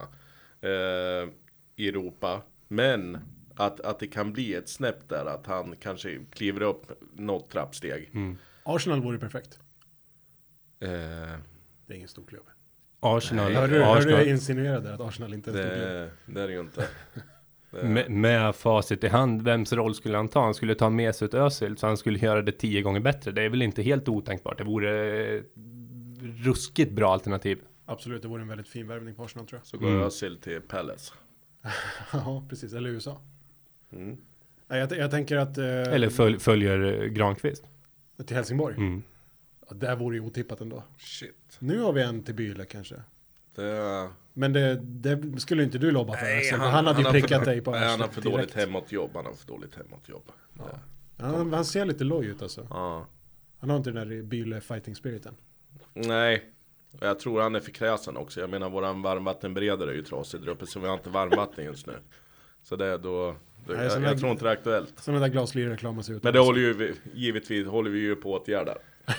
eh, i Europa. Men att, att det kan bli ett snäpp där, att han kanske kliver upp något trappsteg. Arsenal vore perfekt. Eh, Det är ingen stor klubb. Arsenal, Hörde du, hörde du Arsenal insinuerade att Arsenal inte är en stor klubb? det, är det ju inte. Med, med facit i hand, vems roll skulle han ta? Han skulle ta Mesut Özil, så han skulle göra det tio gånger bättre. Det är väl inte helt otänkbart. Det vore eh, ruskigt bra alternativ. Absolut, det vore en väldigt fin värvning på Arsenal tror jag. så går Özil till Palace. Ja, precis. Eller USA. Mm. Nej, jag, jag tänker att... Eh, Eller föl, följer eh, Granqvist. Till Helsingborg. Mm. Ja, det vore ju otippat ändå. Shit. Nu har vi en till Byle kanske. Det, Men det, det skulle inte du lobba för. Nej, alltså. han, hade ju har prickat för, dig på nej, Han har för direkt. dåligt hemåtjobb. Han har för dåligt hemåtjobb. Ja. Han, han ser lite loj ut alltså. Ja. Han har inte den där Byle fighting spiriten. Nej. Och jag tror han är för kräsen också. Jag menar våran varmvattenberedare är ju trasig där uppe så vi har inte varmvatten just nu. Så det är då, då Nej, jag, jag där- tror inte det är aktuellt. Sådana där glaslirreklamer ser ut. Men det håller ju vi- givetvis håller vi ju på att åtgärda.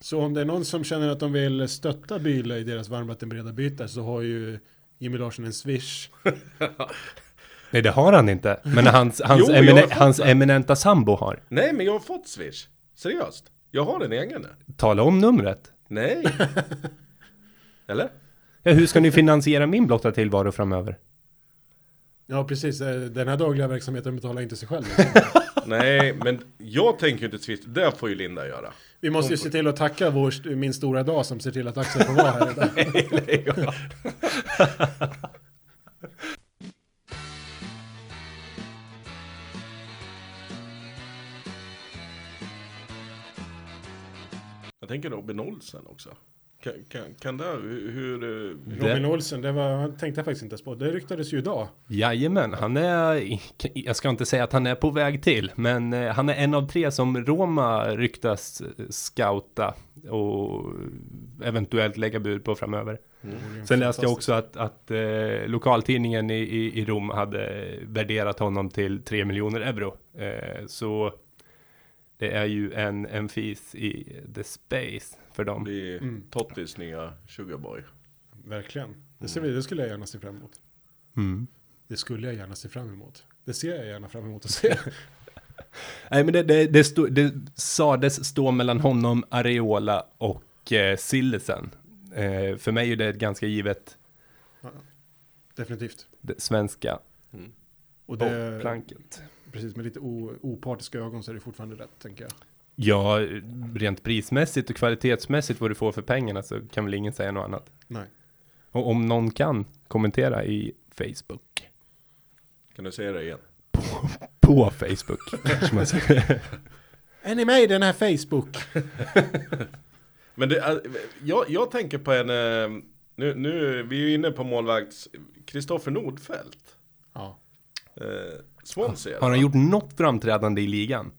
Så om det är någon som känner att de vill stötta Byle i deras varmvattenberedarbyte så har ju Jimmy Larsson en swish. Nej, det har han inte. Men hans, hans, Jo, emine, hans eminenta sambo har. Nej men jag har fått Swish. Seriöst. Jag har en egen. Tala om numret. Nej. Eller? Ja, hur ska ni finansiera min blotta tillvaro framöver? Ja precis, Eh, den här dagliga verksamheten betalar inte sig själv. Nej men jag tänker inte Swish. Det får ju Linda göra. Vi måste ju se till att tacka vår, min stora dag som ser till att Axel får vara här idag. Jag tänker Robin Olsen också. Kan, kan, kan det, hur, hur, hur Robin Olsen, det var, han tänkte jag faktiskt inte ens på. Det ryktades ju idag. Jajamän, han är, jag ska inte säga att han är på väg till, men eh, han är en av tre som Roma ryktas eh, scouta och eventuellt lägga bud på framöver. Sen läste jag också att, att eh, lokaltidningen i, i, i Rom hade värderat honom till 3 miljoner euro. Eh, så det är ju en, en fis i the space för dem. blir Mm. Tottis nya sugarboy? Verkligen. Det, ser vi, det skulle jag gärna se fram emot. Mm. Det skulle jag gärna se fram emot. Det ser jag gärna fram emot att se. Nej men det, det, det, stod, det sades stå mellan honom, Areola och eh, Sillesen. Eh, för mig är det ett ganska givet Definitivt. det svenska Och det, bollplanket. Precis med lite o, opartiska ögon så är det fortfarande rätt, tänker jag. Ja, rent prismässigt och kvalitetsmässigt vad du får för pengarna så kan väl ingen säga något annat. Nej. Och om någon kan kommentera i Facebook. Kan du säga det igen? På Facebook. man säger. Är ni med i den här Facebook? Men det, är- jag, jag tänker på en, eh, nu, nu, vi är ju inne på målvakts, Kristoffer Nordfeldt. Ja. Eh, Swansea. Har han gjort något framträdande i ligan?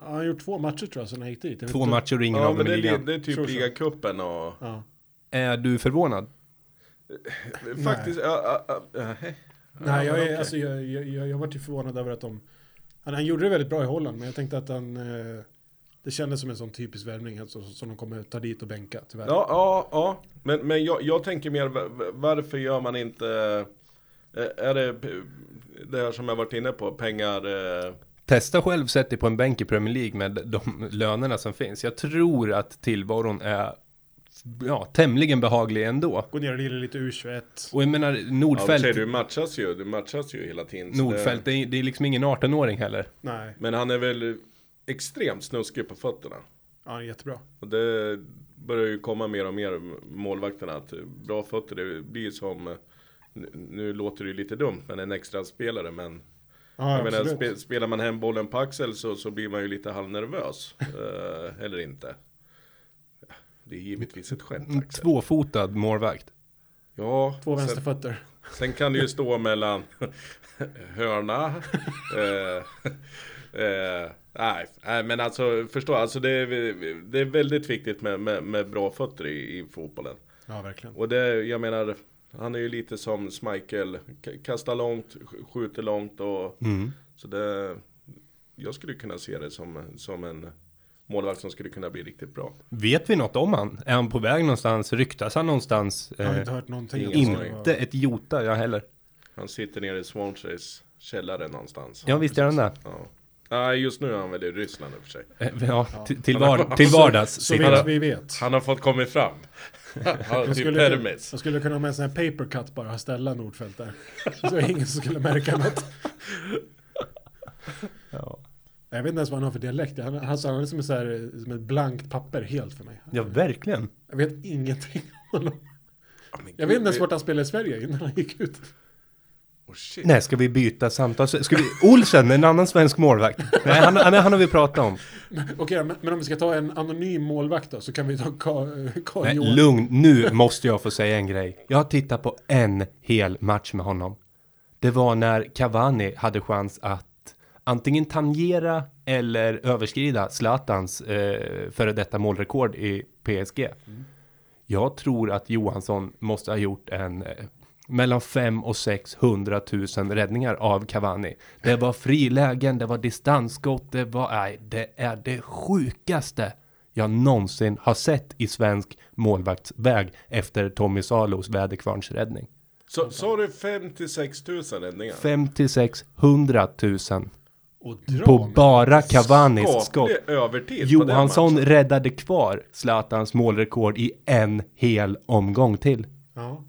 Han har gjort två matcher tror jag sen han gick dit. Två matcher och ingen Ja av men dem det, i ligan. li- det är typ ligacupen och Ja. Är du förvånad? faktiskt, ja, ja, ja, hej. Nej, jag, är, okej. alltså, jag, jag, jag, jag var ju förvånad över att de... Han, han gjorde det väldigt bra i Holland, men jag tänkte att han... Eh, det kändes som en sån typisk värvning alltså, som de kommer ta dit och bänka, tyvärr. Ja, ja, ja. Men, men jag, jag tänker mer, va- va- varför gör man inte, eh, är det det här som jag varit inne på, pengar, eh, Testa själv, sätt dig på en bänk i Premier League med de lönerna som finns. Jag tror att tillvaron är ja, tämligen behaglig ändå. Gå ner och lira lite U21. Och jag menar, ja, Nordfält, sig, du matchas ju, du matchas ju hela tiden. Nordfält det, är, det är liksom ingen 18-åring heller. Nej, Men han är väl extremt snuskig på fötterna. ja, han är jättebra. Och det börjar ju komma mer och mer målvakterna att bra fötter det blir som nu, låter det ju lite dumt men en extra spelare men Ja, jag menar, spe, spelar man hem bollen på axel så, så blir man ju lite halvnervös. eh, eller inte. Det är givetvis ett skämt Axel. tvåfotad målvakt. Ja, Två sen, vänsterfötter. sen kan det ju stå mellan hörna. eh, eh, nej, nej, men alltså förstå, alltså det är, det är väldigt viktigt med, med, med bra fötter i, i fotbollen. Ja, verkligen. Och det, jag menar, han är ju lite som Schmeichel, kastar långt, sk- skjuter långt och Mm. så det, jag skulle kunna se det som, som en målvakt som skulle kunna bli riktigt bra. Vet vi något om han? Är han på väg någonstans? Ryktas han någonstans? Jag har Eh, inte hört någonting. inte ett jota, jag heller. Han sitter nere i Swanseas källare någonstans. Ja, visst är han det. Ja. Nej, just nu är han väl i Ryssland i och för sig. Eh, Ja, till, till, var, till vardags Så sitter vet han. vi vet. Han har fått kommit fram. Han har typ skulle, permis. jag skulle kunna ha med en sån här papercut bara och ställa Nordfeldt där. Så ingen som skulle märka något. Ja. Jag vet inte ens vad han har för dialekt. Han, han sa han är som, en så här, som ett blankt papper helt för mig. ja, verkligen. Jag vet ingenting om honom. Jag vet inte ens vart han spelade i Sverige innan han gick ut. Oh, shit. Nej, ska vi byta samtal? Ska vi... Olsen, en annan svensk målvakt. Nej, han, han, han har vi pratat om. Okej, men, men om vi ska ta en anonym målvakt då, så kan vi ta Ka- Karl Johan. lugn, nu måste jag få säga en grej. Jag har tittat på en hel match med honom. Det var när Cavani hade chans att antingen tangera eller överskrida Zlatans eh, före detta målrekord i PSG. Jag tror att Johansson måste ha gjort en eh, mellan 5 och 600 000 räddningar av Cavani. Det var frilägen, det var distansskott, det var, nej, det är det sjukaste jag någonsin har sett i svensk målvaktsväg efter Tommy Salos väderkvarnsräddning. Så sa du 56 000 räddningar? 56 100 000 Och dra på bara Cavanis skott. Johansson räddade kvar Zlatans målrekord i en hel omgång till. Ja.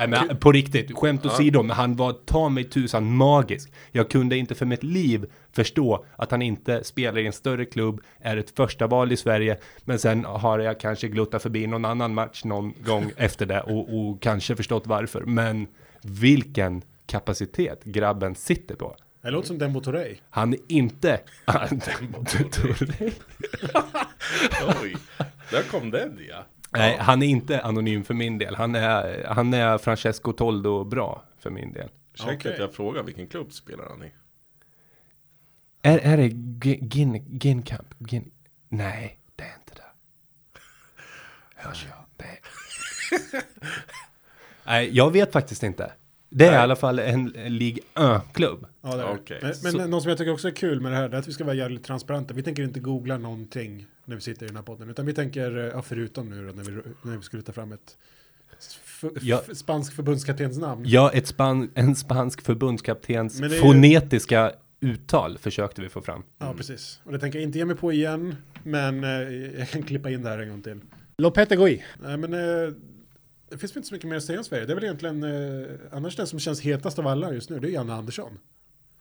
Nej men på riktigt, skämt åsido, men han var ta mig tusan magisk. Jag kunde inte för mitt liv förstå att han inte spelar i en större klubb, är ett första val i Sverige, men sen har jag kanske gluttat förbi någon annan match någon gång efter det och, och kanske förstått varför. Men vilken kapacitet grabben sitter på. Det låter som Dembo Torrey. Han är inte... Oj, där kom den ja. Nej, han är inte anonym för min del. Han är, han är Francesco Toldo bra för min del. Ursäkta Okej. att jag frågar vilken klubb spelar han i? Är, är det Gi- Gin, Ginkamp? Gin, nej, det är inte det. Hörs jag? Det är... nej, jag vet faktiskt inte. Det är Nej. i alla fall en, en Ligue 1-klubb. Ja, det är det. Okej. Men, men Så- något som jag tycker också är kul med det här, är att vi ska vara jävligt transparenta. Vi tänker inte googla någonting när vi sitter i den här podden, utan vi tänker, eh, ja, förutom nu då, när vi, när vi skulle ta fram ett Ja. spansk förbundskaptens namn. Ja, ett span, en spansk förbundskaptens ju- fonetiska uttal försökte vi få fram. Ja, precis. Och det tänker jag inte ge mig på igen, men eh, jag kan klippa in det här en gång till. Lopetegui. Nej, men eh, det finns inte så mycket mer att säga om Sverige. Det är väl egentligen, eh, annars den som känns hetast av alla just nu, det är Janne Andersson.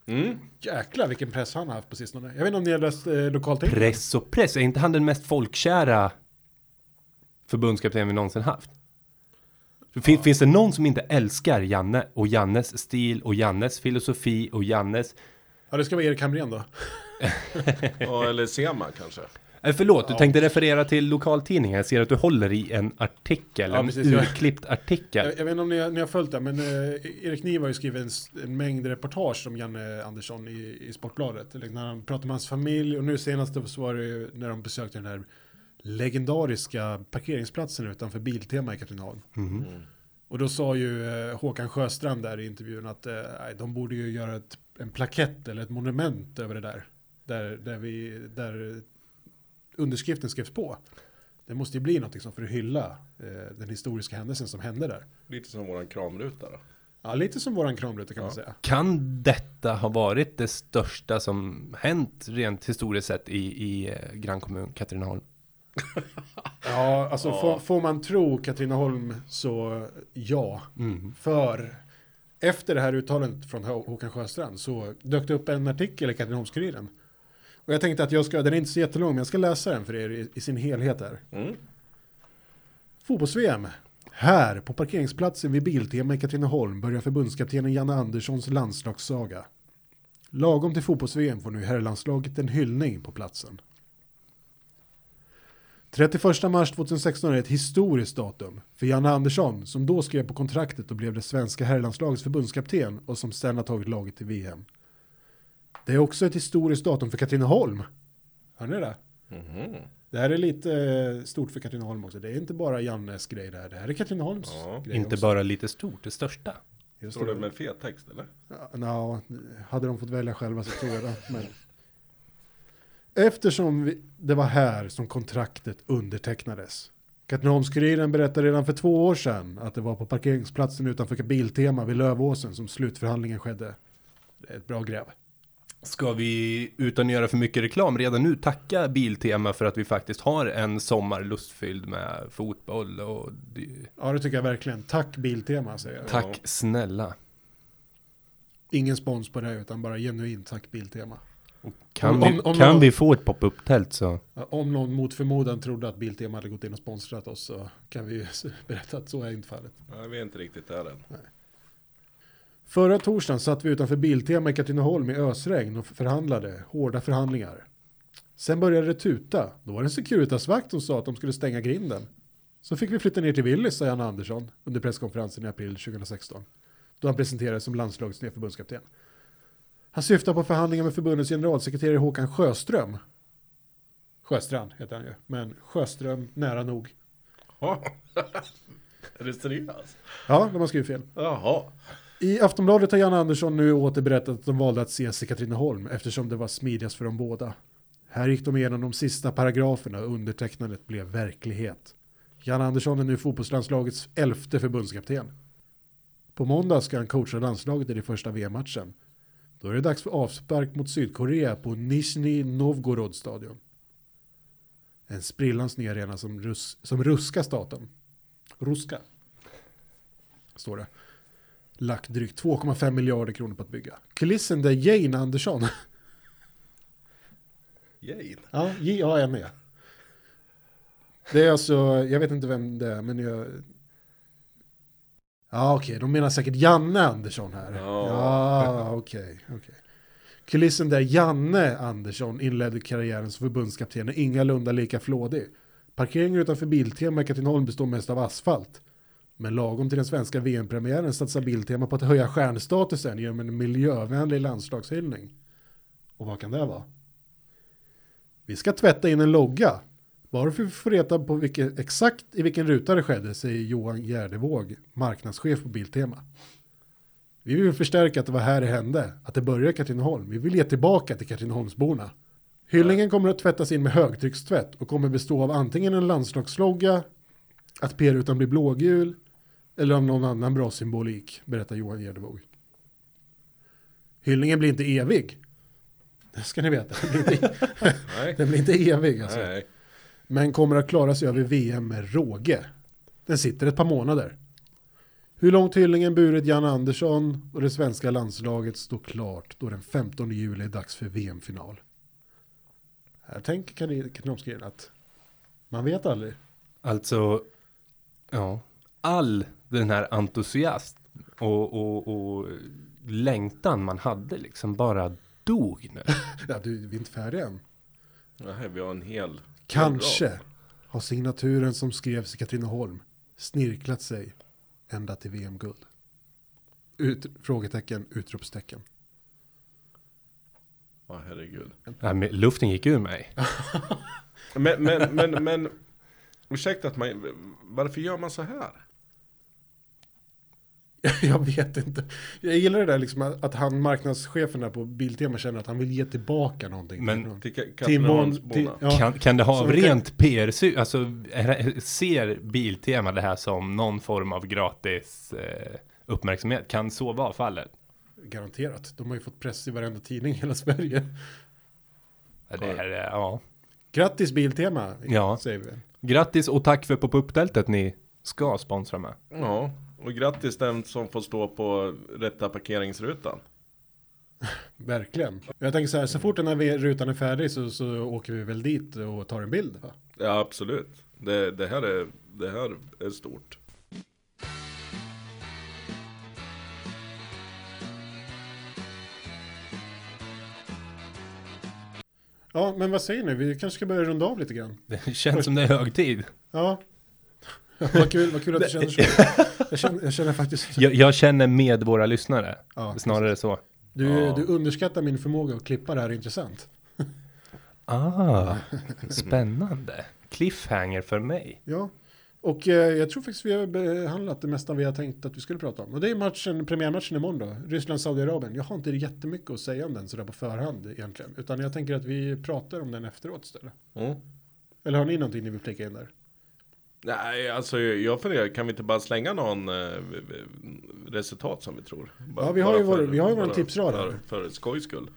Mm. Jäklar vilken press han har haft på sistone. Jag vet inte om ni har läst eh, lokaltidningen? Press och press, är inte han den mest folkkära förbundskapten vi någonsin haft? Fin, Finns det någon som inte älskar Janne och Jannes stil och Jannes filosofi och Jannes... Ja, det ska vara Erik Hamrén då. Ja, eller Sema kanske. Eh, förlåt, du tänkte referera till lokaltidningen. Jag ser att du håller i en artikel, Ja, en precis, jag- urklippt artikel. Jag, jag vet inte om ni, har- ni har följt det, men eh, Erik Niva har ju skrivit en, s- en mängd reportage om Janne Andersson i, i Sportbladet. Eller när han pratar med hans familj och nu senast så var det ju när de besökte den här legendariska parkeringsplatsen utanför Biltema i Katrineholm. Mhm. Och då sa ju eh, Håkan Sjöstrand där i intervjun att eh, nej, de borde ju göra ett, en plakett eller ett monument över det där. Där, där, vi, där underskriften skrevs på. Det måste ju bli något som för att hylla eh, den historiska händelsen som hände där. Lite som våran kramruta då. Ja, lite som våran kramruta kan man Ja. säga. Kan detta ha varit det största som hänt rent historiskt sett i, i eh, grannkommun Katrineholm? Ja, alltså Ja. Får, får man tro Katrineholm så ja. Mm. För efter det här uttalandet från Hå- Håkan Sjöstrand så dök det upp en artikel i Katrineholms-Kuriren. Och jag tänkte att jag ska, den är inte så jättelång, men jag ska läsa den för er i, i sin helhet här. Mm. Fotbolls-VM. Här, på parkeringsplatsen vid Biltema i Katrineholm, börjar förbundskaptenen Janne Anderssons landslagssaga. Lagom till fotbolls-VM får nu herrlandslaget en hyllning på platsen. 31 mars 2016 är ett historiskt datum för Janne Andersson som då skrev på kontraktet och blev det svenska herrlandslagets förbundskapten och som sedan har tagit laget till VM. Det är också ett historiskt datum för Katrineholm. Hör ni det? Mhm. Det här är lite eh, stort för Katrineholm också. Det är inte bara Jannes grej det här. Det här är Katrineholms Ja. grej Inte också. bara lite stort, det största. Just Står det med fet text eller? Ja, nå, hade de fått välja själva så tror jag det. Men... Eftersom vi, det var här som kontraktet undertecknades. Katrineholms-Kuriren berättade redan för två år sedan att det var på parkeringsplatsen utanför Biltema vid Lövåsen som slutförhandlingen skedde. Det är ett bra gräv. Ska vi utan att göra för mycket reklam redan nu tacka Biltema för att vi faktiskt har en sommar lustfylld med fotboll och Ja, det tycker jag verkligen. Tack Biltema säger jag. tack snälla. Ingen spons på det utan bara genuint tack Biltema. Kan, Om- vi, om- om kan någon- vi få ett pop-up tält så? Ja, Om någon mot förmodan trodde att Biltema hade gått in och sponsrat oss så kan vi ju berätta att så är inte fallet. Nej, vi är inte riktigt där än. Förra torsdagen satt vi utanför Biltema i Katrineholm i ösregn och förhandlade, hårda förhandlingar. Sen började det tuta. Då var det en Securitasvakt som sa att de skulle stänga grinden. Så fick vi flytta ner till Willys, sa Jan Andersson under presskonferensen i april 2016. Då han presenterades som landslagets nya förbundskapten. Han syftar på förhandlingar med förbundets generalsekreterare Håkan Sjöström. Sjöstrand heter han ju, men Sjöström nära nog. Ja. är du seriös? Ja, de har skrivit fel. Jaha. I Aftonbladet har Jan Andersson nu åter berättat att de valde att ses i Katrineholm eftersom det var smidigast för dem båda. Här gick de igenom de sista paragraferna och undertecknandet blev verklighet. Jan Andersson är nu fotbollslandslagets elfte förbundskapten. På måndag ska han coacha landslaget i den första VM-matchen. Då är det dags för avspark mot Sydkorea på Nizhny Novgorod stadion. En sprillans ny arena som, rus som ruska staten. Ruska. Står det lagt drygt 2,5 miljarder kronor på att bygga. Kulissen där Jane Andersson, Jane. ja, J-A-N-E. Det är alltså, jag vet inte vem det är, men jag... Ja, okej, de menar säkert Janne Andersson här. Ja. Ja, okej, okej. Kulissen där Janne Andersson inledde karriären som förbundskapten är ingalunda lika flådig. Parkeringen utanför Biltema i Katrineholm består mest av asfalt. Men lagom till den svenska VM-premiären satsar Biltema på att höja stjärnstatusen genom en miljövänlig landslagshyllning. Och vad kan det vara? Vi ska tvätta in en logga. Bara för att få reda på vilket, exakt i vilken ruta det skedde, säger Johan Gärdevåg, marknadschef på Biltema. Vi vill förstärka att det var här det hände, att det började i Katrineholm. Vi vill ge tillbaka till Katrineholmsborna. Hyllningen kommer att tvättas in med högtryckstvätt och kommer bestå av antingen en landslagslogga, att p-rutan blir blågul eller av någon annan bra symbolik, berättar Johan Gerdevåg. Hyllningen blir inte evig. Det ska ni veta. Den blir inte, den blir inte evig alltså. Nej. Men kommer att klara sig över VM med råge. Den sitter ett par månader. Hur långt hyllningen burit Jan Andersson och det svenska landslaget står klart då den 15 juli är dags för VM-final. Här tänker Katrineholmskrigen att man vet aldrig. Alltså, ja, all den här entusiast och, och, och längtan man hade liksom bara dog nu. Ja, du, vi är inte färdiga än. Nej, vi har en hel. Kanske har signaturen som skrevs i Katrineholm snirklat sig ända till VM-guld. Ut, frågetecken, utropstecken. Ja, herregud. Nej, men luften gick ur mig. Men, men, men, men. Ursäkta att man. Varför gör man så här? Jag vet inte. Jag gillar det där liksom att att han, marknadschefen där på Biltema känner att han vill ge tillbaka någonting. Men Till Ka- till, mon, till, ja, Kan, kan det ha Så av kan- rent PR, alltså ser Biltema det här som någon form av gratis eh, uppmärksamhet? Kan så vara fallet? garanterat. De har ju fått press i varenda tidning i hela Sverige. Ja, Det är, eh, ja. Grattis Biltema, Ja. säger vi. Grattis och tack för pop-up-tältet ni ska sponsra med. Ja, och grattis den som får stå på rätta parkeringsrutan. Verkligen. Jag tänker så här, så fort den här rutan är färdig så, så åker vi väl dit och tar en bild. Va? Ja, absolut. Det, det, här, är, det här är stort. Ja, men vad säger ni? Vi kanske ska börja runda av lite grann. Det känns som det är hög tid. Ja. Vad kul, vad kul att du känner så. Jag känner, jag känner faktiskt... Jag, jag känner med våra lyssnare. Ja, Snarare så. Du, Ja. du underskattar min förmåga att klippa det här intressant. Ah, spännande. Cliffhanger för mig. Ja. Och eh, jag tror faktiskt vi har behandlat det mesta vi har tänkt att vi skulle prata om. Och det är matchen, premiärmatchen imorgon då, Ryssland-Saudiarabien. Jag har inte jättemycket att säga om den sådär på förhand egentligen. Utan jag tänker att vi pratar om den efteråt istället. Mm. Eller har ni någonting ni vill flika in där? Nej, alltså jag funderar, kan vi inte bara slänga någon eh, resultat som vi tror? Bara, Ja, vi har ju vår- vi har ju vår tipsrad här. För, för skojs skull.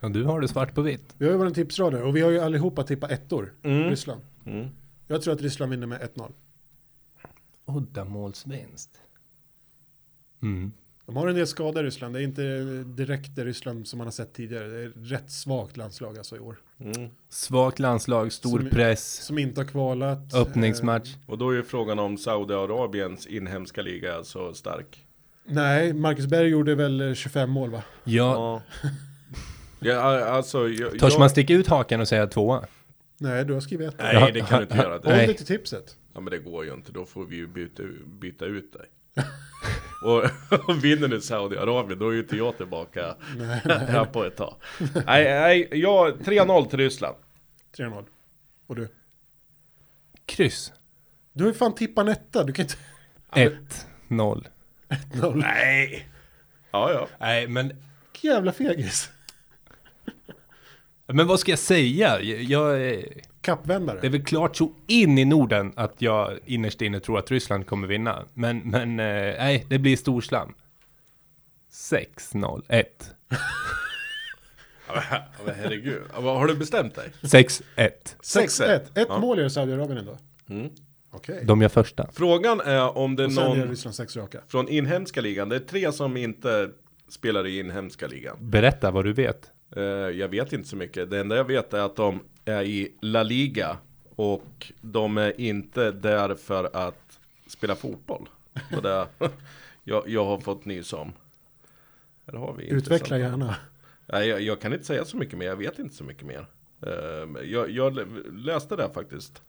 Ja, du har det svart på vitt. Vi har ju våra tipsrader och vi har ju allihopa tippat ettor. Mm. Ryssland. Mm. Jag tror att Ryssland vinner med 1-0. Uddamålsvinst. Mm. De har en del skador i Ryssland. Det är inte direkt det Ryssland som man har sett tidigare. Det är rätt svagt landslag alltså i år. Mm. Svagt landslag, stor Som- press, Som inte har kvalat. öppningsmatch. Och då är ju frågan om Saudiarabiens inhemska liga är så stark. Eh, nej, Marcus Berg gjorde väl eh, 25 mål va? Ja, Ja. alltså. Jag, törs jag- man sticka ut hakan och säga tvåa? Nej, du har skrivit ett. Nej, det kan du inte göra. Håll dig till tipset. ja, men det går ju inte. Då får vi ju byta, byta ut dig. och, vinner nu Saudiarabien, då är ju inte jag tillbaka Nej, här på ett tag. Nej, nej, jag 3-0 till Ryssland. 3-0. Och du? Kryss. Du har ju fan tippat en etta. Du kan inte... 1-0. 0. Nej! Ja, ja. Nej, men, Vilken jävla fegis. men vad ska jag säga? Jag, jag, är- Kappvändare. det är väl klart så in i Norden att jag innerst inne tror att Ryssland kommer vinna. Men, men eh, nej, det blir storslam. 6-0. 1. Ja, men herregud. Har du bestämt dig? 6-1. 6-1. Ett Ja. mål gör Saudiarabien ändå. Mm. Okej. De gör första. Frågan är om det är någon Ryssland sex raka. från inhemska ligan. Det är tre som inte spelar i inhemska ligan. Berätta vad du vet. Eh, jag vet inte så mycket. Det enda jag vet är att de är i La Liga. Och de är inte där för att spela fotboll. Och det jag, jag har fått nys om. Här har vi Utveckla gärna. Nej, jag, jag kan inte säga så mycket mer. Jag vet inte så mycket mer. Eh, jag, jag läste det faktiskt.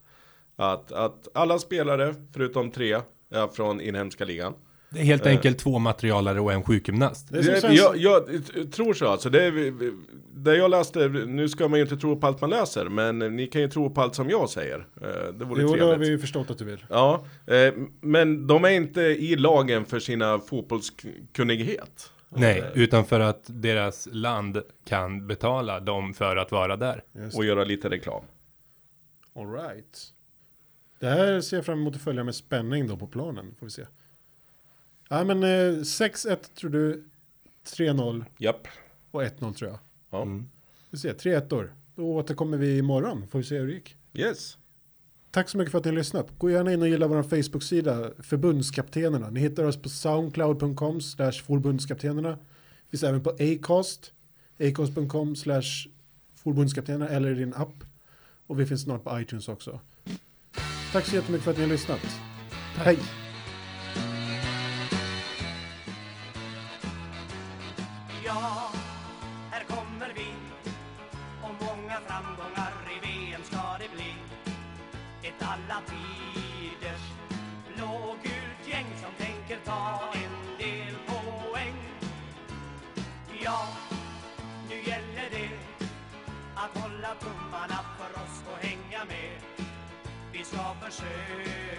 Att, att alla spelare, förutom tre, är från inhemska ligan. Det är helt enkelt två materialare och en sjukgymnast. Det Det, jag, jag tror så alltså. Det, är, det jag läste, nu ska man ju inte tro på allt man läser, men ni kan ju tro på allt som jag säger. Eh, Det vore Jo, då har trevligt. vi ju förstått att du vill. Ja, eh, men de är inte i lagen för sina fotbollskunnighet. Nej, utan för att deras land kan betala dem för att vara där. Just. Och göra lite reklam. All right. Det här ser jag fram emot att följa med spänning då på planen. Får vi se. Ja, men eh, 6-1 tror du, 3-0 Japp. och 1-0 tror jag. Ja. Vi ser, 3-1 år. Då återkommer vi imorgon. Får vi se hur det gick. Yes. Tack så mycket för att ni har lyssnat. Gå gärna in och gilla vår Facebook-sida Förbundskaptenerna. Ni hittar oss på soundcloud.com slash förbundskaptenerna. Finns även på Acast. Acast.com slash förbundskaptenerna eller i din app. Och vi finns snart på iTunes också. Tack så jättemycket för att ni har lyssnat. Hej! Tummarna